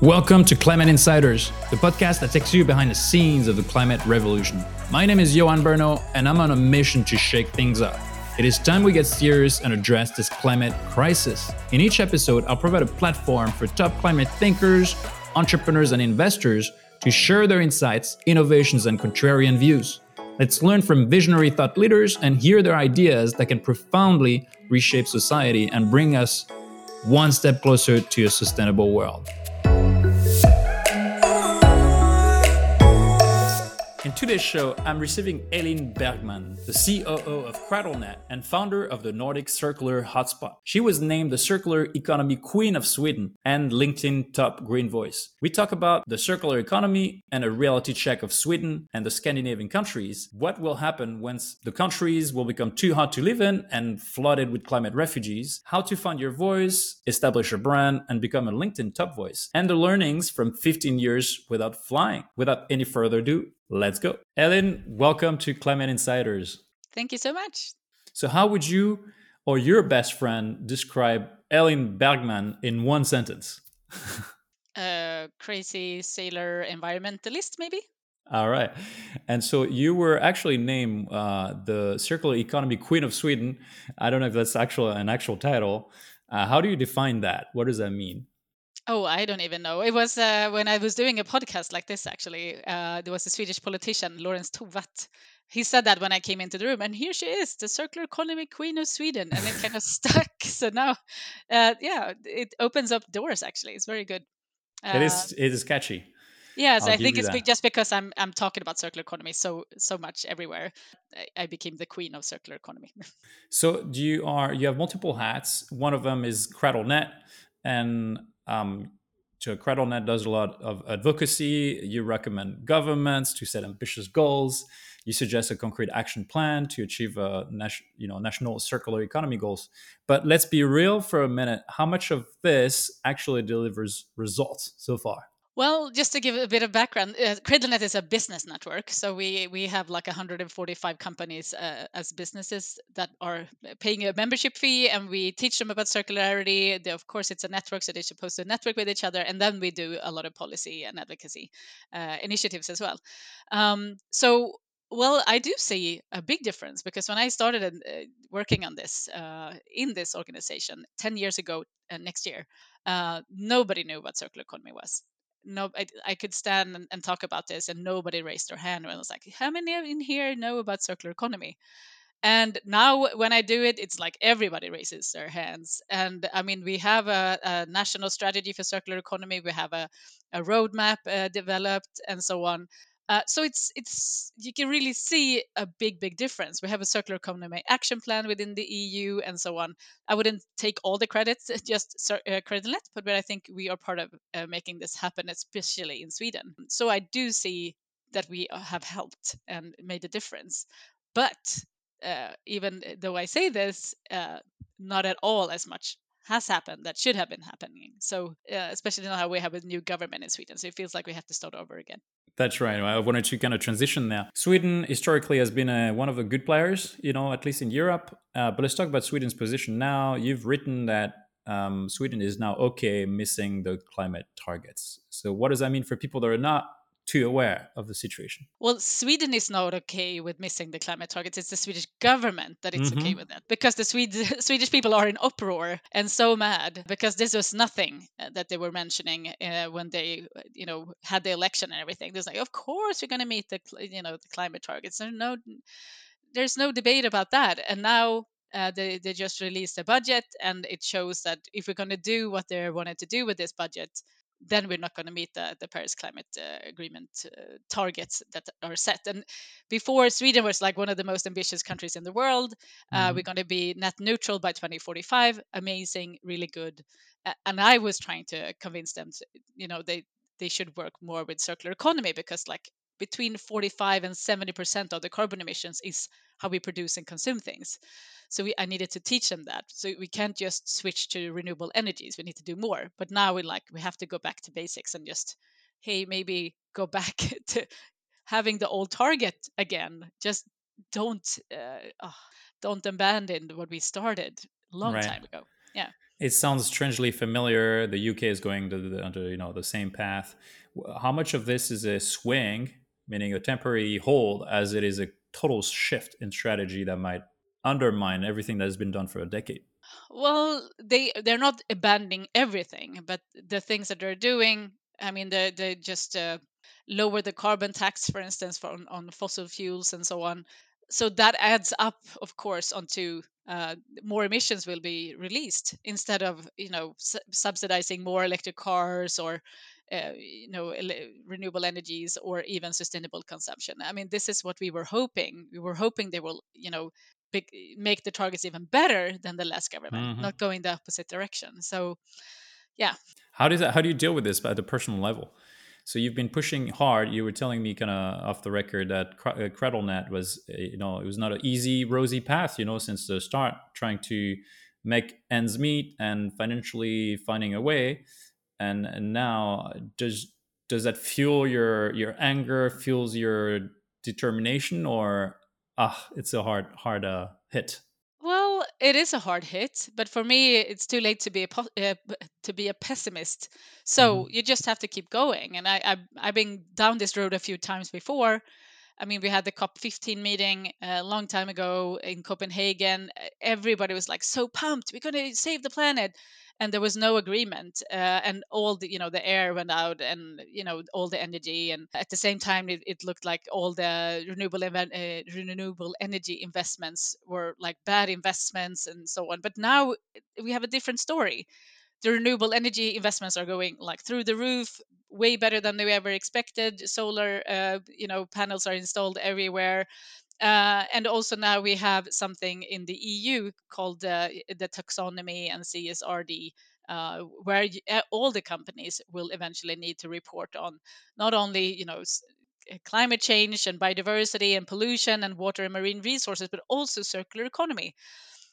Welcome to Climate Insiders, the podcast that takes you behind the scenes of the climate revolution. My name is Johan Berno, and I'm on a mission to shake things up. It is time we get serious and address this climate crisis. In each episode, I'll provide a platform for top climate thinkers, entrepreneurs, and investors to share their insights, innovations, and contrarian views. Let's learn from visionary thought leaders and hear their ideas that can profoundly reshape society and bring us one step closer to a sustainable world. In today's show, I'm receiving Elin Bergman, the COO of CradleNet and founder of the Nordic Circular Hotspot. She was named the Circular Economy Queen of Sweden and LinkedIn Top Green Voice. We talk about the circular economy and a reality check of Sweden and the Scandinavian countries. What will happen once the countries will become too hot to live in and flooded with climate refugees? How to find your voice, establish a brand, and become a LinkedIn top voice. And the learnings from 15 years without flying. Without any further ado, Let's go. Elin, welcome to Climate Insiders. Thank you so much. So, how would you or your best friend describe Elin Bergman in one sentence? A crazy sailor environmentalist, maybe? All right. And so you were actually named uh, the Circular Economy Queen of Sweden. I don't know if that's actual an actual title. Uh, how do you define that? What does that mean? Oh, I don't even know. It was uh, when I was doing a podcast like this, actually. Uh, there was a Swedish politician, Lorentz Tovatt. He said that when I came into the room, and here she is, the circular economy queen of Sweden. And it kind of stuck. So now, uh, yeah, it opens up doors, actually. It's very good. it is uh, it is catchy. Yes, I'll I think it's that. just because I'm I'm talking about circular economy so so much everywhere. I, I became the queen of circular economy. so do you are you have multiple hats. One of them is CradleNet, and um, so CradleNet does a lot of advocacy. You recommend governments to set ambitious goals. You suggest a concrete action plan to achieve a nas- you know national circular economy goals. But let's be real for a minute. How much of this actually delivers results so far? Well, just to give a bit of background, uh, CradleNet is a business network. So we we have like 145 companies uh, as businesses that are paying a membership fee, and we teach them about circularity. They, of course, it's a network, so they're supposed to network with each other, and then we do a lot of policy and advocacy uh, initiatives as well. Um, so well, I do see a big difference because when I started uh, working on this uh, in this organization 10 years ago uh, next year, uh, nobody knew what circular economy was no I, I could stand and, and, talk about this and nobody raised their hand and I was like how many in here know about circular economy? And now when i do it it's like everybody raises their hands. And i mean we have a, a national strategy for circular economy. We have a, a roadmap uh, developed and so on uh, so it's it's you can really see a big big difference. We have a circular economy action plan within the EU and so on. I wouldn't take all the credits, just uh, CradleNet, but, I think we are part of uh, making this happen, especially in Sweden. So I do see that we uh, have helped and made a difference. But uh, even though I say this, uh, not at all as much has happened that should have been happening. So, uh, especially now we have a new government in Sweden, so it feels like we have to start over again. That's right. I wanted to kind of transition there. Sweden historically has been a, one of the good players, you know, at least in Europe. Uh, but let's talk about Sweden's position now. You've written that um, Sweden is now okay missing the climate targets. So, what does that mean for people that are not too aware of the situation. Well, Sweden is not okay with missing the climate targets. It's the Swedish government that is mm-hmm. okay with that because the Swedish Swedish people are in uproar and so mad because this was nothing uh, that they were mentioning uh, when they, you know, had the election and everything. There's like, of course, we're going to meet the, you know, the climate targets. There's no, there's no debate about that. And now uh, they, they just released a budget and it shows that if we're going to do what they wanted to do with this budget then we're not going to meet the, the Paris Climate uh, Agreement uh, targets that are set. And before, Sweden was like one of the most ambitious countries in the world. Uh, mm-hmm. we're going to be net neutral by 2045. Amazing, really good. and I was trying to convince them, to, you know, they they should work more with circular economy because like between 45 and 70 percent of the carbon emissions is how we produce and consume things. So we, i needed to teach them that. So we can't just switch to renewable energies. We need to do more. But now we like we have to go back to basics and just hey maybe go back to having the old target again. Just don't uh, oh, don't abandon what we started a long right. time ago. Yeah. It sounds strangely familiar. The UK is going to the, under you know the same path. How much of this is a swing, meaning a temporary hold, as it is a total shift in strategy that might undermine everything that has been done for a decade? Well, they they're not abandoning everything, but the things that they're doing, I mean, they they just uh, lower the carbon tax, for instance, for on, on fossil fuels and so on. So that adds up, of course, onto uh, more emissions will be released instead of you know su- subsidizing more electric cars or uh, you know renewable energies or even sustainable consumption. I mean, this is what we were hoping. We were hoping they will you know big, make the targets even better than the last government, Mhm. not going the opposite direction. So yeah, How does that? How do you deal with this at the personal level? So you've been pushing hard. You were telling me kind of off the record that Cr- uh, CradleNet was, uh, you know, it was not an easy, rosy path, you know, since the start, trying to make ends meet and financially finding a way. And, and now, does does that fuel your your anger? Fuels your determination, or ah, it's a hard hard uh, hit. Well, it is a hard hit, but for me, it's too late to be a uh, to be a pessimist. So hmm you just have to keep going. And I, I've, I've been down this road a few times before. I mean, we had the COP15 meeting a long time ago in Copenhagen. Uh, Everybody was like so pumped, we're going to save the planet. And there was no agreement, uh, and all the you know the air went out, and you know all the energy, and at the same time it, it looked like all the renewable uh, renewable energy investments were like bad investments and so on. But now we have a different story the renewable energy investments are going like through the roof way better than they ever expected. Solar uh, you know panels are installed everywhere. Uh, and also now we have something in the eu called uh, the taxonomy and csrd uh, where y- uh, all the companies will eventually need to report on not only you know uh, climate change and biodiversity and pollution and water and marine resources but also circular economy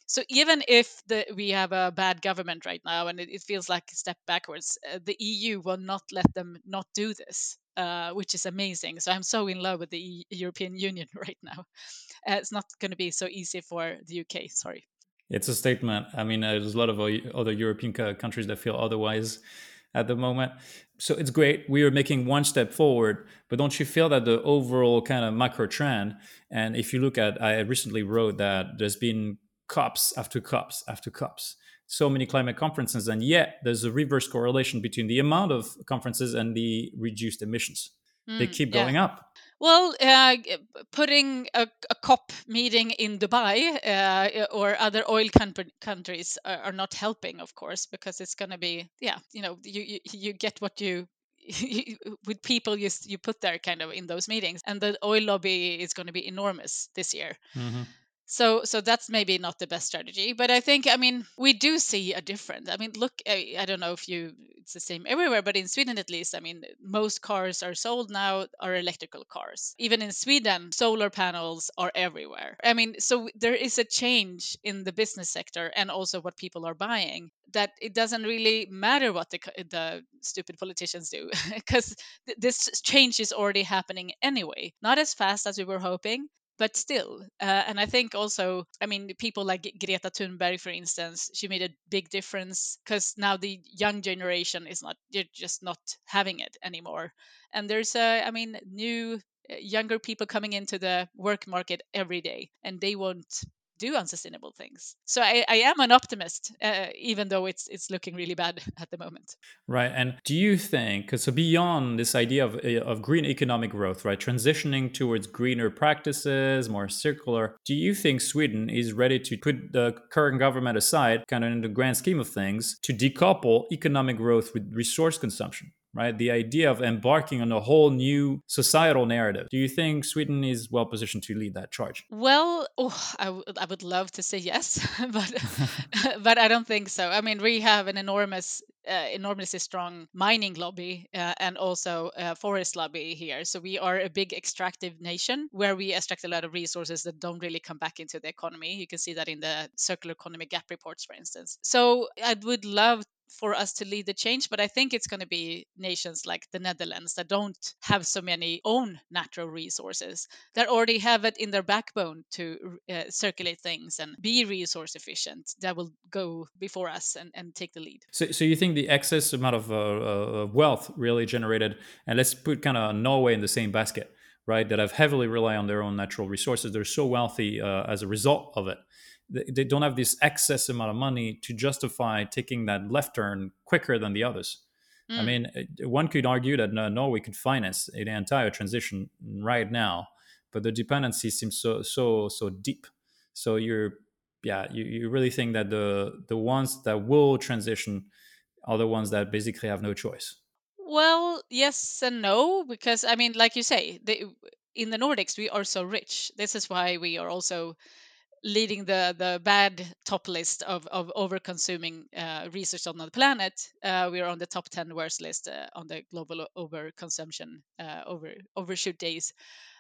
so even if the, we have a bad government right now and it, it feels like a step backwards, uh, the EU will not let them not do this, uh, which is amazing. So I'm so in love with the e- European Union right now. Uh, it's not going to be so easy for the UK. Sorry. It's a statement. I mean, uh, there's a lot of other European co- countries that feel otherwise at the moment. So it's great. We are making one step forward, but don't you feel that the overall kind of macro trend? And if you look at, I recently wrote that there's been COPs after COPs after COPs, so many climate conferences, and yet there's a reverse correlation between the amount of conferences and the reduced emissions. They Mm, keep yeah. going up. Well, uh, putting a, a COP meeting in Dubai uh, or other oil countries are, are not helping, of course, because it's going to be, yeah, you know, you, you, you get what you with people you, you put there kind of in those meetings and the oil lobby is going to be enormous this year Mhm. So so that's maybe not the best strategy but i think i mean we do see a difference. I mean look i, I don't know if you it's the same everywhere but in sweden at least i mean most cars are sold now are electrical cars. Even in sweden solar panels are everywhere. I mean so there is a change in the business sector and also what people are buying that it doesn't really matter what the, the stupid politicians do because th- this change is already happening anyway. Not as fast as we were hoping but still uh, and i think also i mean people like greta thunberg for instance she made a big difference because now the young generation is not you're just not having it anymore. And there's a i mean new uh, younger people coming into the work market every day and they won't do unsustainable things so i, I am an optimist uh, even though it's it's looking really bad at the moment Right. And do you think, so beyond this idea of, uh, of green economic growth, right, transitioning towards greener practices, more circular, do you think Sweden is ready to put the current government aside, kind of in the grand scheme of things, to decouple economic growth with resource consumption? Right, the idea of embarking on a whole new societal narrative. Do you think Sweden is well positioned to lead that charge? Well, oh, I would I would love to say yes, but but I don't think so. I mean, we have an enormous, uh, enormously strong mining lobby uh, and also a forest lobby here. So we are a big extractive nation where we extract a lot of resources that don't really come back into the economy. You can see that in the circular economy gap reports, for instance. So I would love for us to lead the change, but I think it's going to be nations like the Netherlands that don't have so many own natural resources that already have it in their backbone to uh, circulate things and be resource efficient that will go before us and, and take the lead. So, so you think the excess amount of uh, uh, wealth really generated, and let's put kind of Norway in the same basket, right? That have heavily rely on their own natural resources. They're so wealthy uh, as a result of it they don't have this excess amount of money to justify taking that left turn quicker than the others. Mm. I mean, one could argue that Norway could finance the entire transition right now, but the dependency seems so so so deep. So you're, yeah, you, you really think that the the ones that will transition are the ones that basically have no choice. Well, yes and no, because I mean, like you say, they, in the Nordics we are so rich. This is why we are also leading the the bad top list of of over consuming uh, research on the planet. Uh, we are on the top ten worst list uh, on the global over consumption uh, over overshoot days.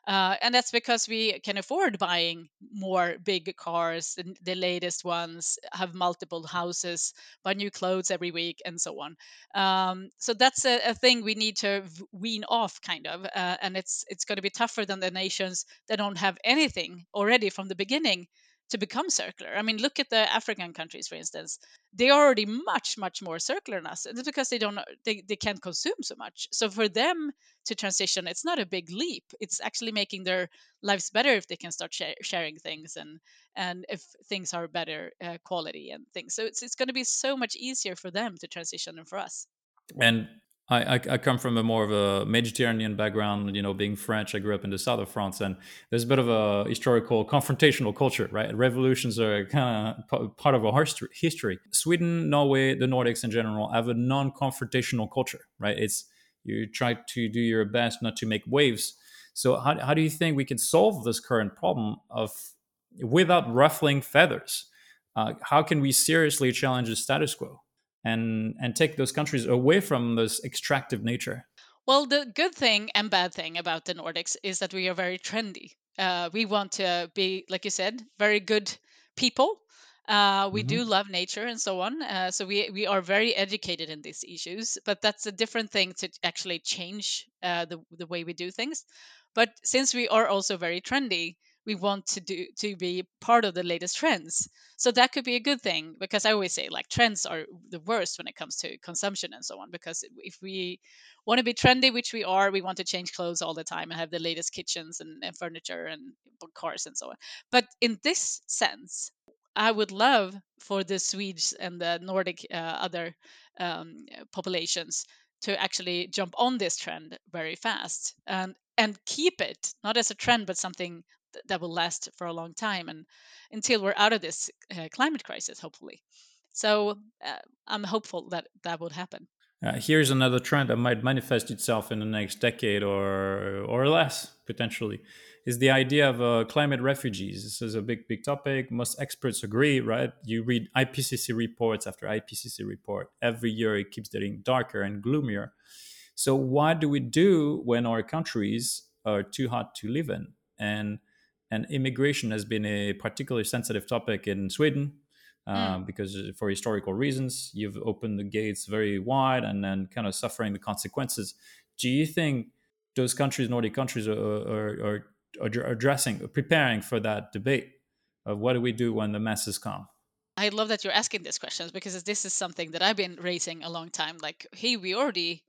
Uh, and that's because we can afford buying more big cars, the, the, latest ones, have multiple houses, buy new clothes every week, and so on. Um, so that's a, a, thing we need to wean off, kind of. Uh, and it's it's going to be tougher than the nations that don't have anything already from the beginning to become circular. I mean, look at the African countries, for instance. They are already much, much more circular than us. It's because they don't they, they can't consume so much. So for them to transition, it's not a big leap. It's actually making their lives better if they can start sharing things and and if things are better uh, quality and things. So it's it's going to be so much easier for them to transition than for us. And I, I, come from a more of a Mediterranean background, you know, being French. I grew up in the south of France, and there's a bit of a historical confrontational culture, right? Revolutions are kind of part of our history. Sweden, Norway, the Nordics in general have a non-confrontational culture, right? It's you try to do your best not to make waves. So how, how do you think we can solve this current problem of without ruffling feathers? Uh, how can we seriously challenge the status quo? And and take those countries away from this extractive nature. Well the good thing and bad thing about the nordics is that we are very trendy. Uh, we want to be like you said very good people. Uh, we mm-hmm. do love nature and so on uh, so we, we are very educated in these issues but that's a different thing to actually change uh, the, the way we do things. But since we are also very trendy we want to do to be part of the latest trends. So that could be a good thing because i always say like trends are the worst when it comes to consumption and so on because if we want to be trendy which we are we want to change clothes all the time and have the latest kitchens and, and furniture and cars and so on. But in this sense i would love for the swedes and the nordic uh, other um, populations to actually jump on this trend very fast and and keep it not as a trend but something that will last for a long time and until we're out of this uh, climate crisis hopefully. So uh, i'm hopeful that that would happen. Uh, here's another trend that might manifest itself in the next decade or or less potentially is the idea of uh, climate refugees. This is a big big topic. Most experts agree right? You read ipcc reports after ipcc report. Every year it keeps getting darker and gloomier. So what do we do when our countries are too hot to live in? And and immigration has been a particularly sensitive topic in Sweden uh, mm. because, for historical reasons, you've opened the gates very wide and then kind of suffering the consequences. Do you think those countries, Nordic countries, are, are, are, are addressing, preparing for that debate of what do we do when the masses come? I love that you're asking these questions because this is something that I've been raising a long time. Like, hey, we already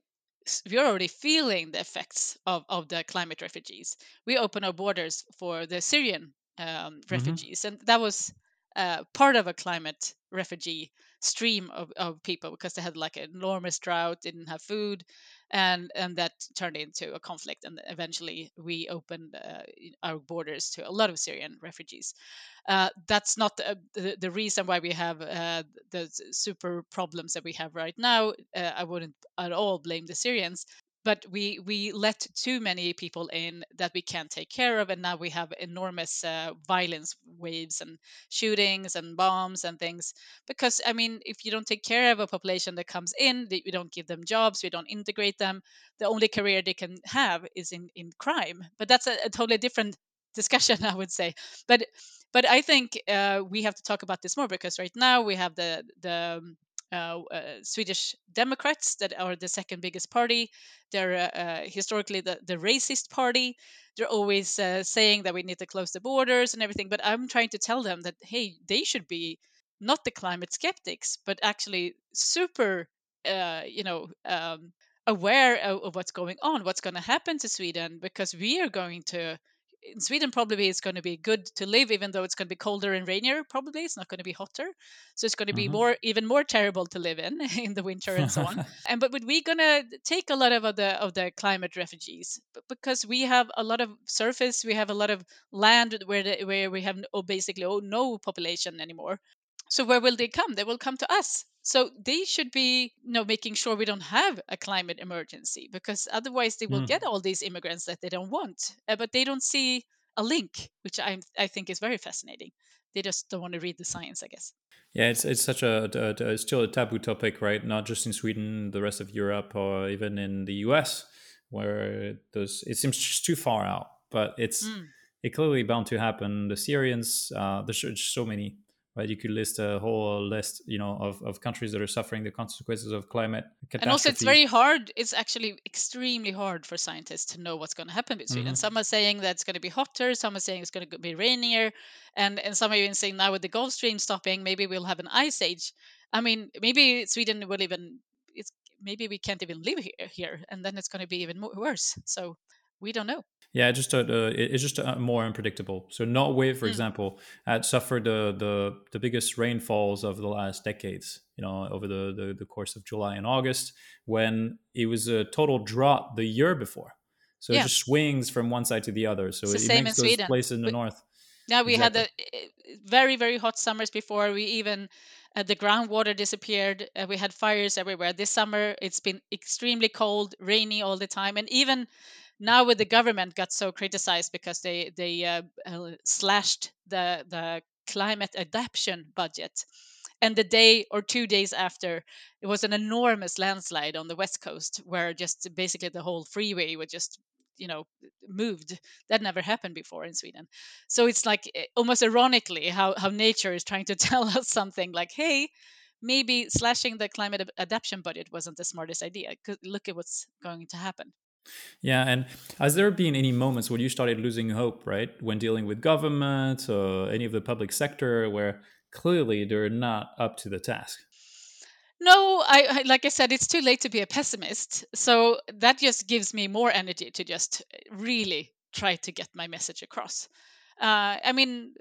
we're already feeling the effects of, of the climate refugees. We open our borders for the Syrian um, mm-hmm. refugees, and that was uh, part of a climate refugee stream of, of people because they had like an enormous drought, didn't have food, and and that turned into a conflict. And eventually, we opened uh, our borders to a lot of Syrian refugees. Uh, that's not the, the, the, reason why we have uh, the super problems that we have right now. Uh, I wouldn't at all blame the Syrians but we we let too many people in that we can't take care of and now we have enormous uh, violence waves and shootings and bombs and things. Because i mean if you don't take care of a population that comes in that we don't give them jobs we don't integrate them the only career they can have is in in crime. But that's a, a totally different discussion i would say. But but i think uh, we have to talk about this more because right now we have the the uh, uh, Swedish Democrats that are the second biggest party. They're uh, uh, historically the, the racist party. They're always uh, saying that we need to close the borders and everything. But I'm trying to tell them that, hey, they should be not the climate skeptics, but actually super, you know, um, aware of, of what's going on, what's going to happen to Sweden, because we are going to in Sweden probably it's going to be good to live, even though it's going to be colder and rainier. Probably it's not going to be hotter, so it's going to be mm-hmm. more even more terrible to live in in the winter and so on. and but, we're going to take a lot of the of the climate refugees because we have a lot of surface, we have a lot of land where the, where we have no, basically oh no population anymore. So where will they come? They will come to us. So they should be, you know, making sure we don't have a climate emergency because otherwise they will mm. get all these immigrants that they don't want. Uh, but they don't see a link, which I I think is very fascinating. They just don't want to read the science, I guess. Yeah, it's it's such a, a, a still a taboo topic, right? Not just in Sweden, the rest of Europe, or even in the U.S., where those it seems just too far out. But it's mm. it clearly bound to happen. The Syrians, uh, there's so many right? You could list a whole list, you know, of, of countries that are suffering the consequences of climate catastrophe. And also, it's very hard. It's actually extremely hard for scientists to know what's going to happen with Sweden. Mm-hmm. Some are saying that it's going to be hotter. Some are saying it's going to be rainier, and and some are even saying now with the Gulf Stream stopping, maybe we'll have an ice age. I mean, maybe Sweden will even. It's maybe we can't even live here here, and then it's going to be even more, worse. So we don't know. Yeah, just uh, it's just uh, more unpredictable. So Norway, for mm. example, had suffered the, the the biggest rainfalls of the last decades. You know, over the, the, the course of July and August, when it was a total drought the year before. So yeah. it just swings from one side to the other. So it's it, makes those Sweden. places in the we, north. Yeah, we exactly. had the very very hot summers before. We even uh, the groundwater disappeared. Uh, we had fires everywhere. This summer, it's been extremely cold, rainy all the time, and even now with the government got so criticized because they they uh, uh, slashed the the climate adaptation budget. And the day or two days after it was an enormous landslide on the west coast where just basically the whole freeway was just you know moved. That never happened before in sweden. So it's like eh, almost ironically how, how nature is trying to tell us something like hey maybe slashing the climate adaptation budget wasn't the smartest idea. Look at what's going to happen yeah, and has there been any moments where you started losing hope, right, when dealing with government or any of the public sector, where clearly they're not up to the task? No, I, I like I said, it's too late to be a pessimist. So that just gives me more energy to just really try to get my message across. Uh, I mean,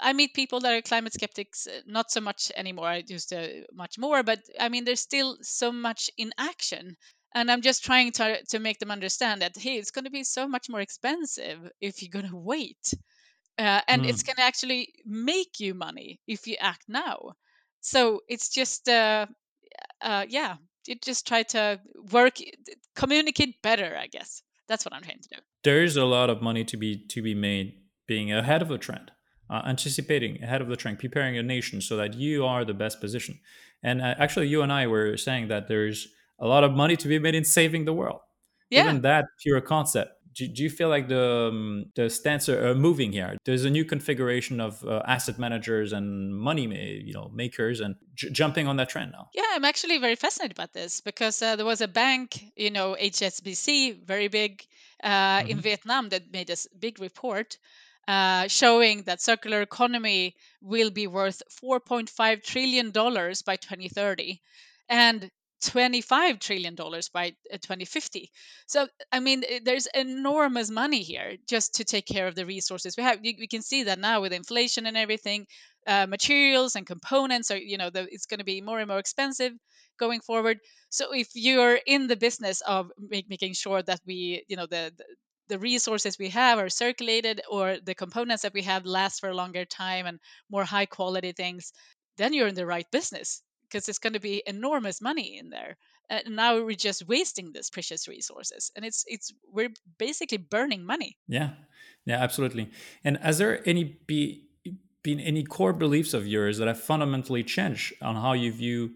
I meet people that are climate skeptics, uh, not so much anymore. I used to much more, but I mean, there's still so much in action and i'm just trying to to make them understand that hey it's going to be so much more expensive if you're going to wait uh, and mm. it's going to actually make you money if you act now. So it's just uh, uh, yeah you just try to work communicate better i guess. That's what i'm trying to do. There's a lot of money to be to be made being ahead of the trend uh, anticipating ahead of the trend preparing a nation so that you are the best position. And uh, actually you and i were saying that there's a lot of money to be made in saving the world. Yeah. Even that pure concept. Do, do you feel like the um, the stance are moving here? There's a new configuration of uh, asset managers and money, you know, makers, and j- jumping on that trend now. Yeah, I'm actually very fascinated about this because uh, there was a bank, you know, HSBC, very big uh, mm-hmm. in Vietnam, that made a big report uh, showing that circular economy will be worth 4.5 trillion dollars by 2030 and 25 trillion dollars by uh, 2050 so i mean eh, there's enormous money here just to take care of the resources. We have we can see that now with inflation and everything uh, materials and components are you know the, it's going to be more and more expensive going forward. So if you're in the business of make, making sure that we you know the, the the resources we have are circulated or the components that we have last for a longer time and more high quality things then you're in the right business because it's going to be enormous money in there and now we're just wasting this precious resources and it's it's we're basically burning money. Yeah. Yeah absolutely. And has there any be been any core beliefs of yours that have fundamentally changed on how you view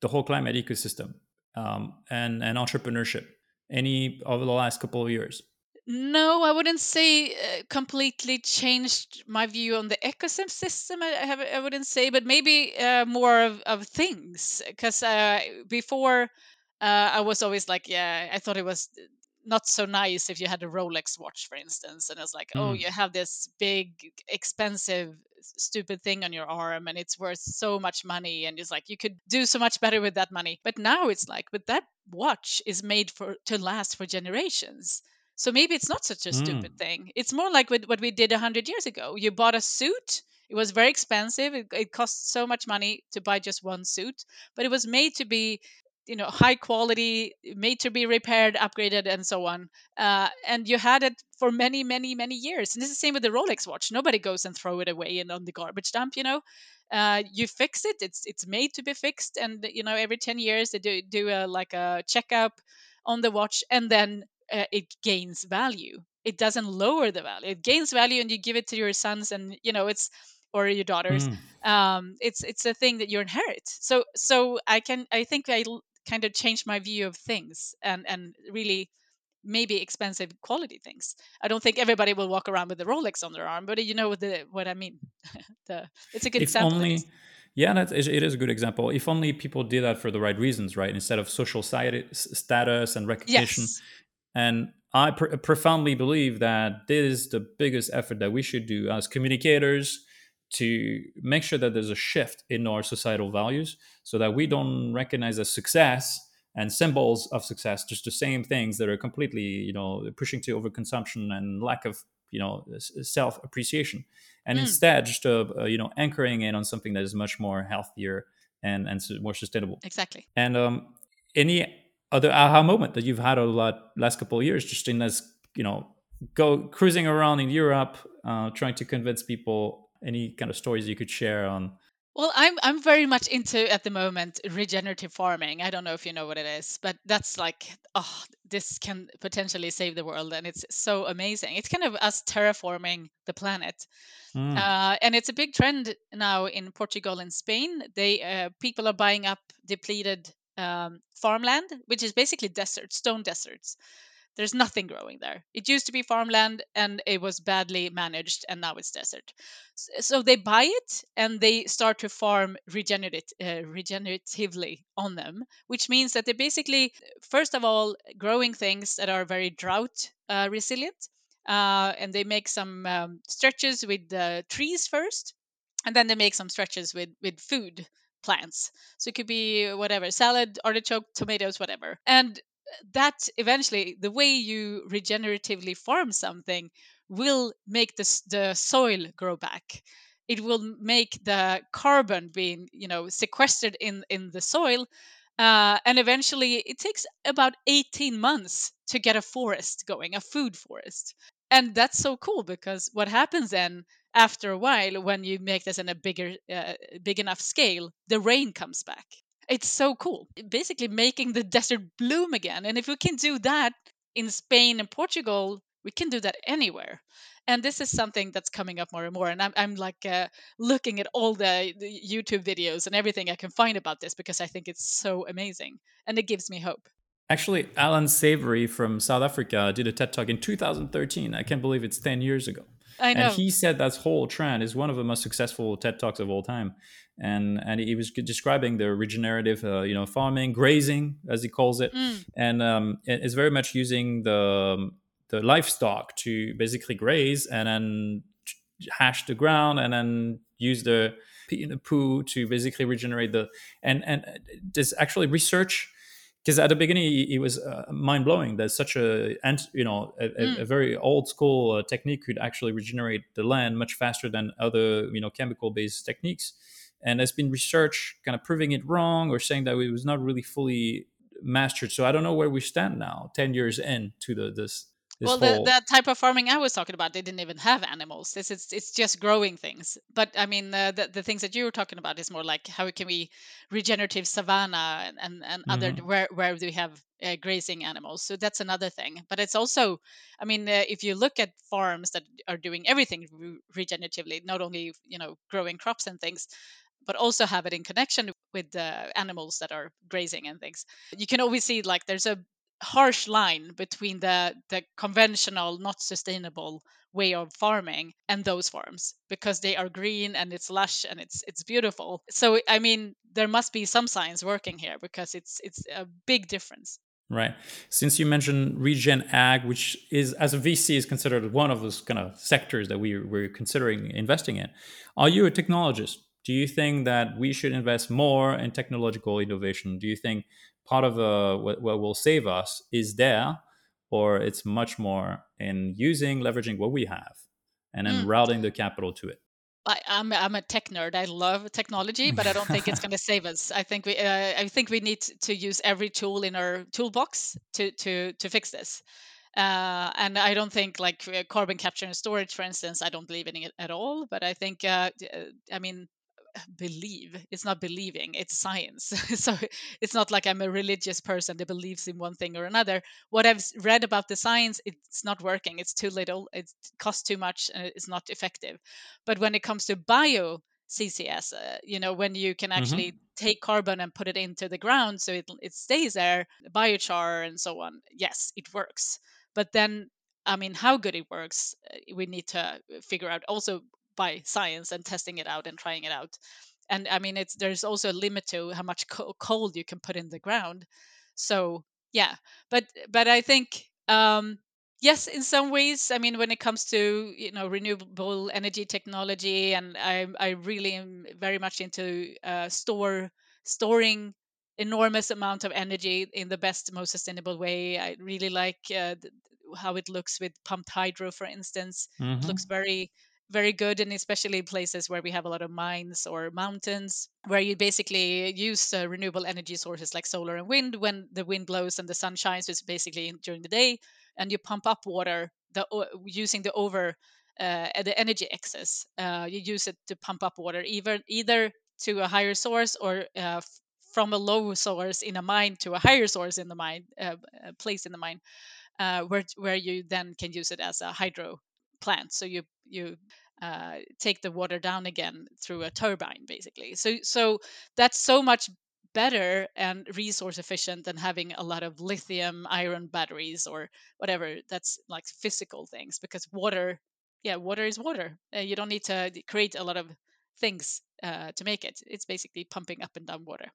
the whole climate ecosystem um, and and entrepreneurship? Any over the last couple of years No, I wouldn't say uh, completely changed my view on the ecosystem. I, I have, I wouldn't say, but maybe uh, more of, of things. Because uh, before, uh, I was always like, yeah, I thought it was not so nice if you had a Rolex watch, for instance, and it's like, oh, Mm. you have this big, expensive, stupid thing on your arm, and it's worth so much money, and it's like you could do so much better with that money. But now it's like, but that watch is made for to last for generations. So maybe it's not such a stupid Mm. thing. It's more like with what we did a hundred years ago. You bought a suit. It was very expensive. It, it cost so much money to buy just one suit, but it was made to be you know high quality made to be repaired upgraded and so on uh, and you had it for many many many years and it's the same with the rolex watch nobody goes and throw it away and on the garbage dump you know uh, you fix it it's it's made to be fixed and you know every 10 years they do do a like a checkup on the watch and then uh, it gains value it doesn't lower the value it gains value and you give it to your sons and you know it's or your daughters Mm. um it's it's a thing that you inherit so so i can i think i l- kind of changed my view of things and and really maybe expensive quality things i don't think everybody will walk around with a rolex on their arm but you know the what i mean the it's a good If example only, yeah, that is, it is a good example. If only people did that for the right reasons, right? Instead of social status and recognition. yes And I pr- profoundly believe that this is the biggest effort that we should do as communicators to make sure that there's a shift in our societal values so that we don't recognize as success and symbols of success just the same things that are completely you know pushing to overconsumption and lack of you know self appreciation and mm, instead just uh, uh, you know anchoring in on something that is much more healthier and and more sustainable. Exactly. And um any other aha moment that you've had over the last couple of years just in as you know go cruising around in europe uh, trying to convince people any kind of stories you could share on Well, I'm I'm very much into at the moment regenerative farming. I don't know if you know what it is, but that's like oh, this can potentially save the world, and it's so amazing. It's kind of us terraforming the planet, mm, uh, and it's a big trend now in Portugal and Spain. They uh, people are buying up depleted um, farmland, which is basically desert, stone deserts, there's nothing growing there. It used to be farmland and it was badly managed, and now it's desert. So they buy it and they start to farm regenerate, uh, regeneratively on them, which means that they're basically, first of all, growing things that are very drought uh, resilient. Uh, and they make some um, stretches with trees first, and then they make some stretches with with food plants. So it could be whatever salad, artichoke, tomatoes, whatever. And that eventually the way you regeneratively farm something will make the, the soil grow back it will make the carbon being you know sequestered in in the soil uh, and eventually it takes about 18 months to get a forest going a food forest and that's so cool because what happens then after a while when you make this in a bigger uh, big enough scale the rain comes back it's so cool. Basically making the desert bloom again. And if we can do that in Spain and Portugal, we can do that anywhere. And this is something that's coming up more and more. And I'm, I'm like uh, looking at all the, the YouTube videos and everything I can find about this because I think it's so amazing. And it gives me hope. actually alan savory from south africa did a ted talk in 2013 i can't believe it's 10 years ago I and he said that whole trend is one of the most successful ted talks of all time. And and he was describing the regenerative uh, you know farming grazing as he calls it. Mm, and um, it's very much using the the livestock to basically graze and then hash the ground and then use the pee in the poo to basically regenerate the and and there's actually research because at the beginning it was uh, mind blowing that such a and you know a, a mm. very old school uh, technique could actually regenerate the land much faster than other you know chemical based techniques and there's been research kind of proving it wrong or saying that it was not really fully mastered so i don't know where we stand now 10 years into the this Well, the whole that type of farming I was talking about, they didn't even have animals. This is it's just growing things. But I mean, uh, the the things that you were talking about is more like how can we regenerative savanna and and, and other where where we have uh, grazing animals. So that's another thing. But it's also, I mean, uh, if you look at farms that are doing everything re- regeneratively, not only you know growing crops and things, but also have it in connection with the animals that are grazing and things. You can always see like there's a harsh line between the the conventional not sustainable way of farming and those farms because they are green and it's lush and it's it's beautiful so i mean there must be some science working here because it's it's a big difference Right. Since you mentioned regen ag, which is as a VC is considered one of those kind of sectors that we we're considering investing in, are you a technologist? Do you think that we should invest more in technological innovation? Do you think part of uh, what, what will save us is there, or it's much more in using leveraging what we have and then mm. routing the capital to it? I, am I'm, I'm a tech nerd. I love technology, but I don't think it's going to save us. I think we uh, I think we need to use every tool in our toolbox to to to fix this. Uh, and I don't think like uh, carbon capture and storage, for instance, I don't believe in it at all. But I think, uh, uh I mean, believe it's not believing it's science. So it's not like i'm a religious person that believes in one thing or another. What i've read about the science it's not working it's too little it costs too much and it's not effective. But when it comes to bio ccs uh, you know when you can actually mm-hmm. take carbon and put it into the ground so it, it stays there biochar and so on yes it works. But then I mean, how good it works, uh, we need to figure out. Also by science and testing it out and trying it out. And i mean it's there's also a limit to how much co- coal you can put in the ground. So yeah but but i think um yes in some ways i mean when it comes to you know renewable energy technology and i i really am very much into uh, store storing enormous amount of energy in the best most sustainable way. I really like uh, how it looks with pumped hydro for instance. Mm-hmm. it looks very very good and especially places where we have a lot of mines or mountains where you basically use uh, renewable energy sources like solar and wind when the wind blows and the sun shines it's basically during the day and you pump up water the, using the over uh, the energy excess uh, you use it to pump up water either either to a higher source or uh, from a low source in a mine to a higher source in the mine uh, place in the mine uh, where where you then can use it as a hydro plant. So you you uh, take the water down again through a turbine, basically. So so that's so much better and resource efficient than having a lot of lithium iron batteries or whatever that's like physical things because water yeah water is water uh, you don't need to create a lot of things uh, to make it it's basically pumping up and down water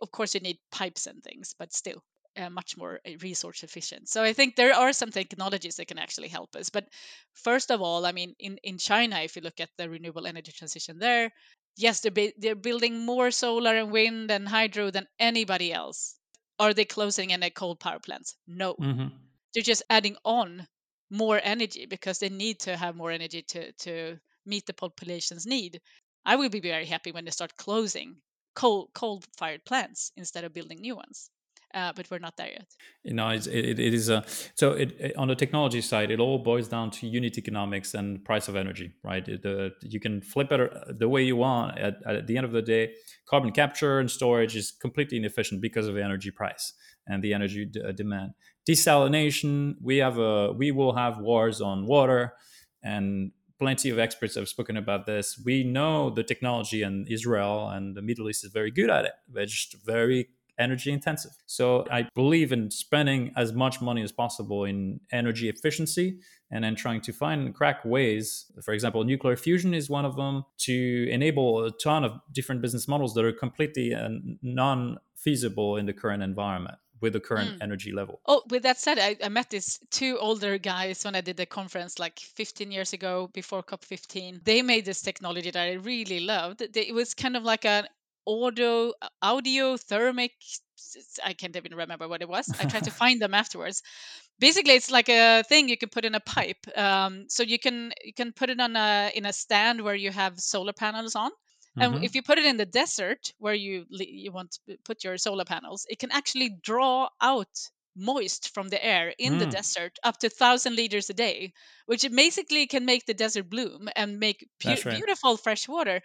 of course you need pipes and things but still uh, much more uh, resource efficient. So I think there are some technologies that can actually help us. But first of all, I mean, in, in China, if you look at the renewable energy transition there, yes, they're, they're building more solar and wind and hydro than anybody else. Are they closing any coal power plants? No. Mm-hmm. They're just adding on more energy because they need to have more energy to, to meet the population's need. I will be very happy when they start closing coal coal fired plants instead of building new ones uh, but we're not there yet. You know, it, it is a so it, on the technology side, it all boils down to unit economics and price of energy, right? The, you can flip it uh, the way you want. At, at the end of the day, carbon capture and storage is completely inefficient because of the energy price and the energy d- uh, demand. Desalination, we have a we will have wars on water, and plenty of experts have spoken about this. We know the technology, and Israel and the Middle East is very good at it. They're just very energy intensive. So I believe in spending as much money as possible in energy efficiency and then trying to find crack ways. For example, nuclear fusion is one of them to enable a ton of different business models that are completely uh, non feasible in the current environment with the current mm. energy level. Oh, with that said, I, I, met these two older guys when I did the conference like 15 years ago before COP15. They made this technology that I really loved. It was kind of like an audio audio thermic i can't even remember what it was i tried to find them afterwards basically it's like a thing you can put in a pipe um, so you can you can put it on a in a stand where you have solar panels on and mm-hmm. if you put it in the desert where you you want to put your solar panels it can actually draw out moist from the air in mm. the desert up to 1000 liters a day which basically can make the desert bloom and make pu- right. beautiful fresh water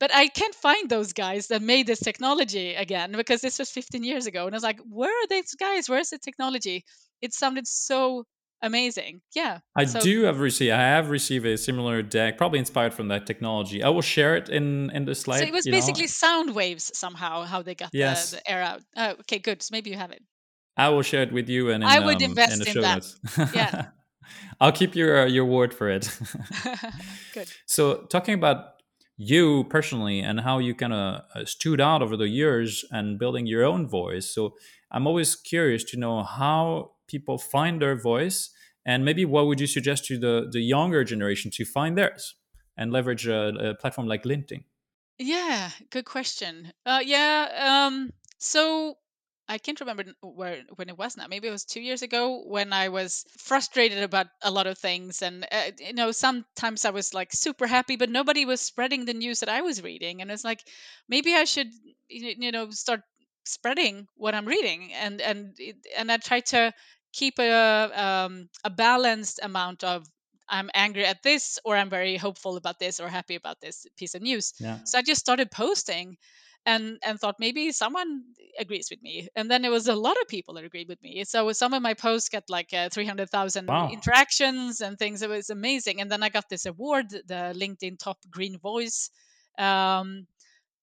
but I can't find those guys that made this technology again because this was 15 years ago. And I was like, where are these guys? Where's the technology? It sounded so amazing. Yeah. I so, do have received I have received a similar deck, probably inspired from that technology. I will share it in in the slide. So it was basically know. sound waves somehow how they got yes. the, the, air out. Oh, okay, good. So maybe you have it. I will share it with you and in, I would um, in invest the in show that. notes. Yeah. I'll keep your uh, your word for it. Good. so, talking about you personally and how you kind of uh, stood out over the years and building your own voice. So, I'm always curious to know how people find their voice and maybe what would you suggest to the the younger generation to find theirs and leverage a, a platform like LinkedIn. Yeah, good question. Uh, yeah, um, so I can't remember where when it was now. Maybe it was two years ago when I was frustrated about a lot of things, and uh, you know, sometimes I was like super happy, but nobody was spreading the news that I was reading, and it's like maybe I should, you know, start spreading what I'm reading, and and and I try to keep a um, a balanced amount of I'm angry at this, or I'm very hopeful about this, or happy about this piece of news. Yeah. So I just started posting and and thought maybe someone agrees with me. And then it was a lot of people that agreed with me. So some of my posts got like uh, 300000 Wow. interactions and things it was amazing. And then i got this award the linkedin top green voice um,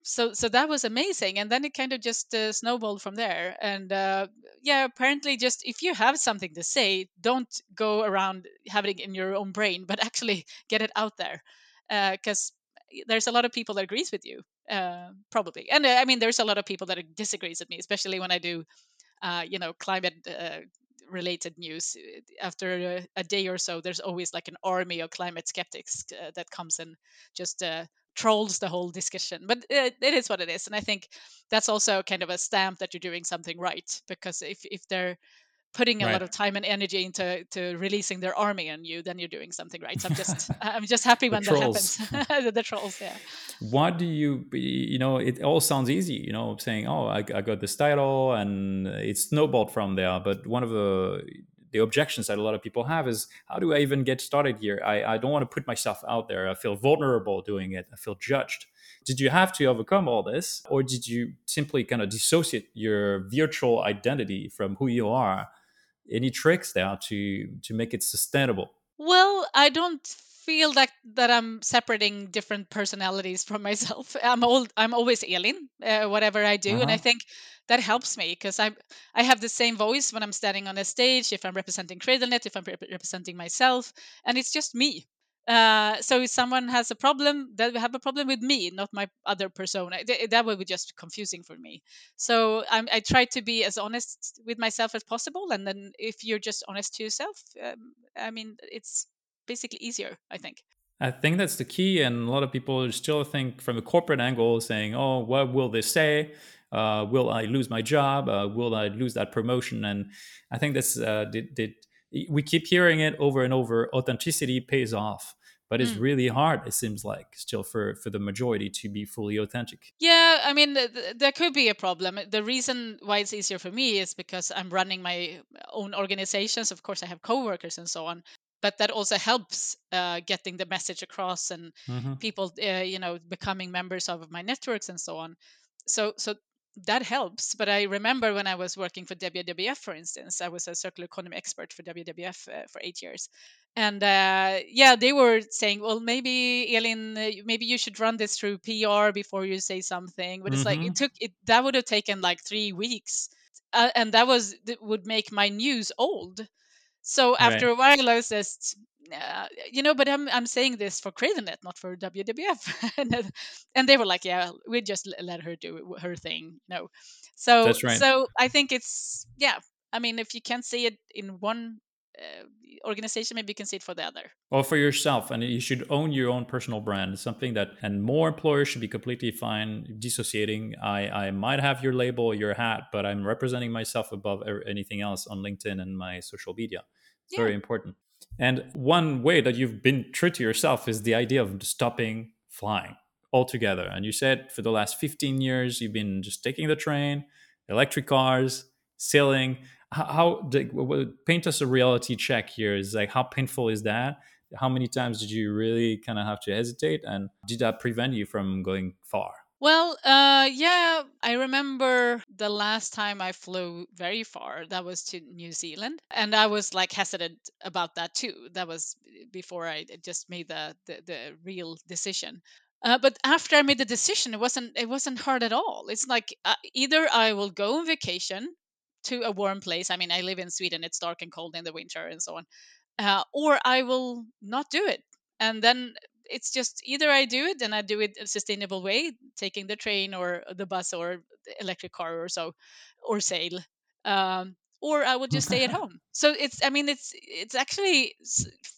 so so that was amazing. And then it kind of just uh, snowballed from there. And uh, yeah apparently just if you have something to say don't go around having it in your own brain but actually get it out there because there's a lot of people that agrees with you uh, probably and uh, i mean there's a lot of people that disagrees with me especially when i do uh, you know climate uh, related news after a, a, day or so there's always like an army of climate skeptics uh, that comes and just uh, trolls the whole discussion but it, it is what it is and i think that's also kind of a stamp that you're doing something right because if, if they're putting a Right. lot of time and energy into to releasing their army on you then you're doing something right? So i'm just i'm just happy The when trolls. that happens. The trolls yeah. What do you you know it all sounds easy you know saying oh I, I got this title and it snowballed from there but one of the the objections that a lot of people have is how do i even get started here? I, I don't want to put myself out there. I feel vulnerable doing it. I feel judged. Did you have to overcome all this or did you simply kind of dissociate your virtual identity from who you are any tricks there to to make it sustainable Well, I don't feel that that I'm separating different personalities from myself. I'm old. I'm always Elin, uh, whatever I do, and I uh-huh. think that helps me because I I have the same voice when I'm standing on a stage, if I'm representing CradleNet, if I'm rep- representing myself, and it's just me. Uh, so if someone has a problem, they have a problem with me, not my other persona. Th- That would be just confusing for me. So I'm, I try to be as honest with myself as possible, and then if you're just honest to yourself, um, I mean, it's basically easier, I think. I think that's the key, and a lot of people still think from a corporate angle, saying, "Oh, what will they say? Uh, will I lose my job? Uh, will I lose that promotion?" And I think that's uh, we keep hearing it over and over. Authenticity pays off, but it's Mm. really hard. It seems like still for for the majority to be fully authentic. Yeah, I mean, th- th- there could be a problem. The reason why it's easier for me is because I'm running my own organizations. Of course, I have coworkers and so on, but that also helps uh, getting the message across and hmm people, uh, you know, becoming members of my networks and so on. So, so that helps. But I remember when I was working for WWF, for instance, I was a circular economy expert for WWF uh, for eight years, and uh, yeah, they were saying, well, maybe Elin, uh, maybe you should run this through PR before you say something. But it's like it hmm took it that would have taken like three weeks, uh, and that was that would make my news old. So after Right. a while, I was just, uh, you know, but I'm I'm saying this for Cradlenet, not for WWF, and and they were like, yeah, we just let her do her thing, no. So That's right. so I think it's yeah. I mean, if you can't see it in one uh, organization, maybe you can see it for the other. Or for yourself, and you should own your own personal brand. It's something that, and more employers should be completely fine dissociating. I, I might have your label, your hat, but I'm representing myself above anything else on LinkedIn and my social media. It's Yeah. very important. And one way that you've been true to yourself is the idea of stopping flying altogether. And you said for the last 15 years, you've been just taking the train, electric cars, sailing. How, how paint us a reality check here is like, how painful is that? How many times did you really kind of have to hesitate? And did that prevent you from going far? Well, uh, yeah, I remember the last time I flew very far. That was to New Zealand, and I was like hesitant about that too. That was before I just made the the, the real decision. Uh, but after I made the decision, it wasn't it wasn't hard at all. It's like uh, either I will go on vacation to a warm place. I mean, I live in Sweden; it's dark and cold in the winter and so on. Uh, or I will not do it, and then it's just either I do it and I do it a sustainable way, taking the train or the bus or the electric car or so, or sail. Um, or I would just stay at home. So it's I mean it's it's actually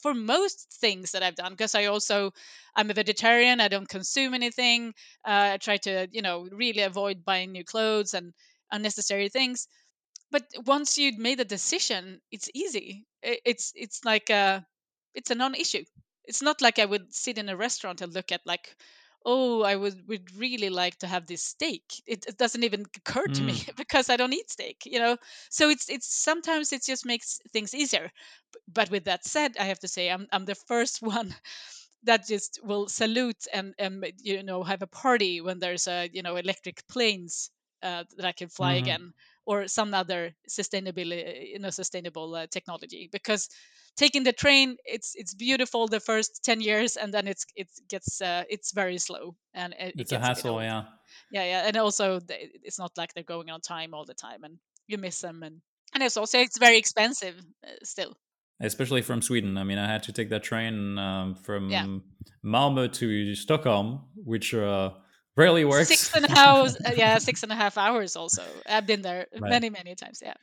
for most things that I've done because I also I'm a vegetarian. I don't consume anything. Uh, I try to you know really avoid buying new clothes and unnecessary things. But once you've made a decision, it's easy. It's it's like a it's a non-issue. It's not like I would sit in a restaurant and look at like oh i would would really like to have this steak it, it doesn't even occur to me Mm. because i don't eat steak you know so it's it's sometimes it just makes things easier but with that said i have to say i'm i'm the first one that just will salute and and you know have a party when there's a you know electric planes uh, that I can fly Mhm. again or some other sustainability you know sustainable uh, technology because taking the train it's it's beautiful the first 10 years and then it's it gets uh, it's very slow and it, it It's a hassle, yeah. yeah yeah and also it's not like they're going on time all the time and you miss them and and it's also it's very expensive uh, still Especially from Sweden. I mean, I had to take that train um, yeah from Malmö to Stockholm, which uh, rarely six works. and a half yeah six and a half hours also i've been there right. many many times yeah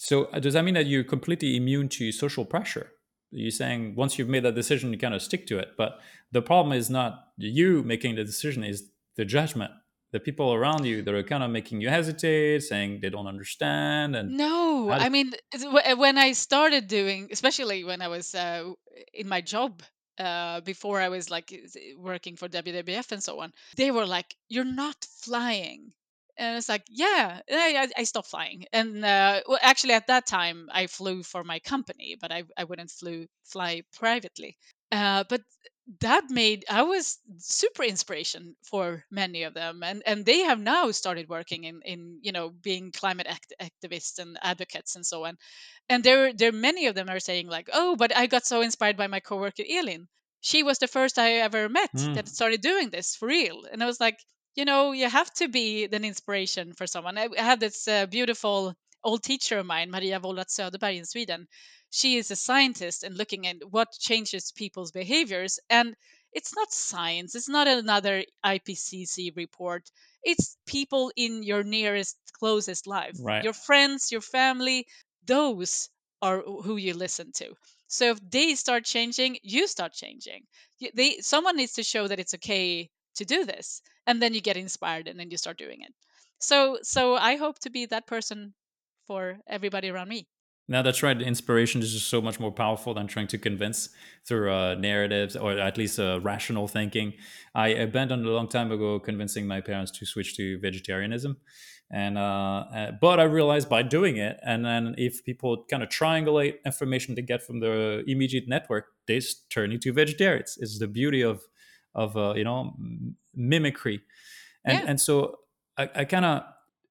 So uh, does that mean that you're completely immune to social pressure? You're saying once you've made that decision, you kind of stick to it. But the problem is not you making the decision; is the judgment. The people around you that are kind of making you hesitate, saying they don't understand, and no i mean when i started doing especially when i was uh, in my job uh, before i was like working for wwf and so on they were like you're not flying. And it's like yeah i, I I stopped flying. And uh, well actually at that time i flew for my company but i, I wouldn't flew fly privately. Uh, but that made i was super inspiration for many of them and and they have now started working in in you know being climate act- activists and advocates and so on and there there many of them are saying like oh but i got so inspired by my coworker elin. She was the first i ever met Hmm, that started doing this for real. And i was like you know you have to be an inspiration for someone. I, I had this uh, beautiful old teacher of mine maria Wolrath söderberg in sweden she is a scientist and looking at what changes people's behaviors and it's not science it's not another ipcc report. It's people in your nearest closest life right? your friends your family those are who you listen to. So if they start changing you start changing. They someone needs to show that it's okay to do this and then you get inspired and then you start doing it. So so i hope to be that person for everybody around me Now that's right. Inspiration is just so much more powerful than trying to convince through uh, narratives or at least uh, rational thinking. I abandoned a long time ago convincing my parents to switch to vegetarianism, and uh, uh, but I realized by doing it, and then if people kind of triangulate information they get from the immediate network, they turn into vegetarians. It's the beauty of of uh, you know mimicry and yeah and so I, I kind of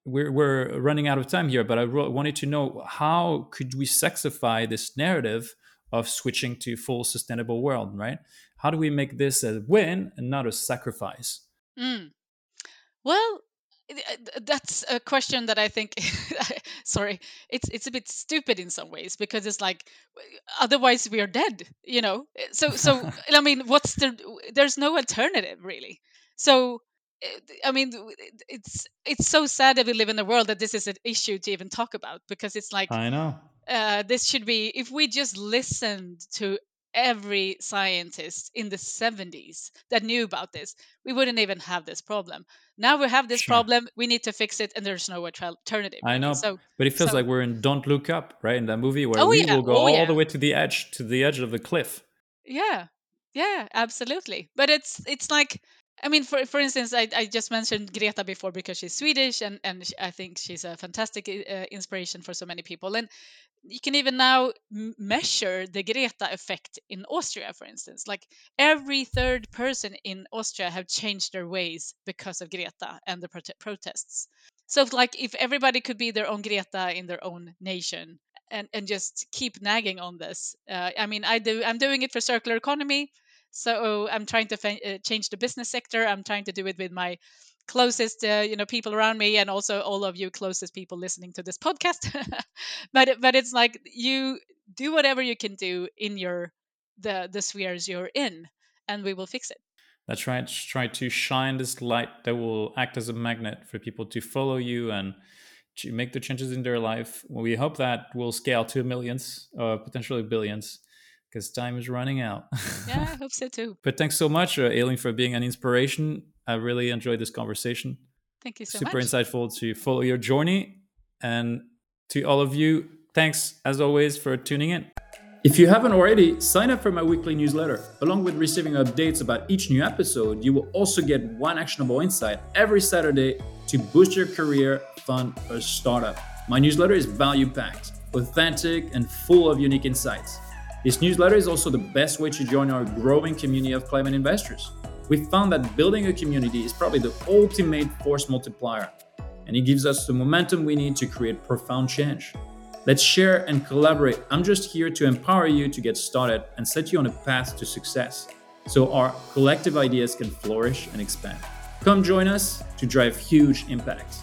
we're, we're running out of time here, but I wanted to know how could we sexify this narrative of switching to full sustainable world, right? How do we make this a win and not a sacrifice? Mm. Well, uh, th- that's a question that I think. sorry, it's it's a bit stupid in some ways because it's like, otherwise we are dead. You know. Uh, So so I mean, what's the? There's no alternative really. So. Uh, I mean, it's it's so sad that we live in a world that this is an issue to even talk about because it's like I know. uh, this should be if we just listened to every scientist in the 70s that knew about this we wouldn't even have this problem now we have this Sure. problem we need to fix it and there's no alternative I know. so But it feels so like we're in Don't Look Up, right? In that movie where oh we yeah will go oh all yeah the way to the edge, to the edge of the cliff. yeah yeah absolutely but it's it's like i mean for for instance i, I just mentioned greta before because she's swedish and and i think she's a fantastic uh, inspiration for so many people and you can even now m- measure the Greta effect in Austria, for instance. Like every third person in Austria have changed their ways because of Greta and the prote- protests. So, like, if everybody could be their own Greta in their own nation and and just keep nagging on this, uh, I mean, I do. I'm doing it for circular economy. So I'm trying to fa- uh, change the business sector. I'm trying to do it with my closest uh, you know people around me and also all of you closest people listening to this podcast but but it's like you do whatever you can do in your the the spheres you're in and we will fix it that's right try to shine this light that will act as a magnet for people to follow you and to make the changes in their life we hope that will scale to millions uh, potentially billions because time is running out yeah i hope so too but thanks so much uh, Elin for being an inspiration I really enjoyed this conversation. Thank you so much. Super much. insightful to follow your journey. And to all of you, thanks as always for tuning in. If you haven't already, sign up for my weekly newsletter. Along with receiving updates about each new episode, you will also get one actionable insight every Saturday to boost your career, fund, or startup. My newsletter is value packed, authentic, and full of unique insights. This newsletter is also the best way to join our growing community of climate investors we found that building a community is probably the ultimate force multiplier, and it gives us the momentum we need to create profound change. Let's share and collaborate. I'm just here to empower you to get started and set you on a path to success so our collective ideas can flourish and expand. Come join us to drive huge impact.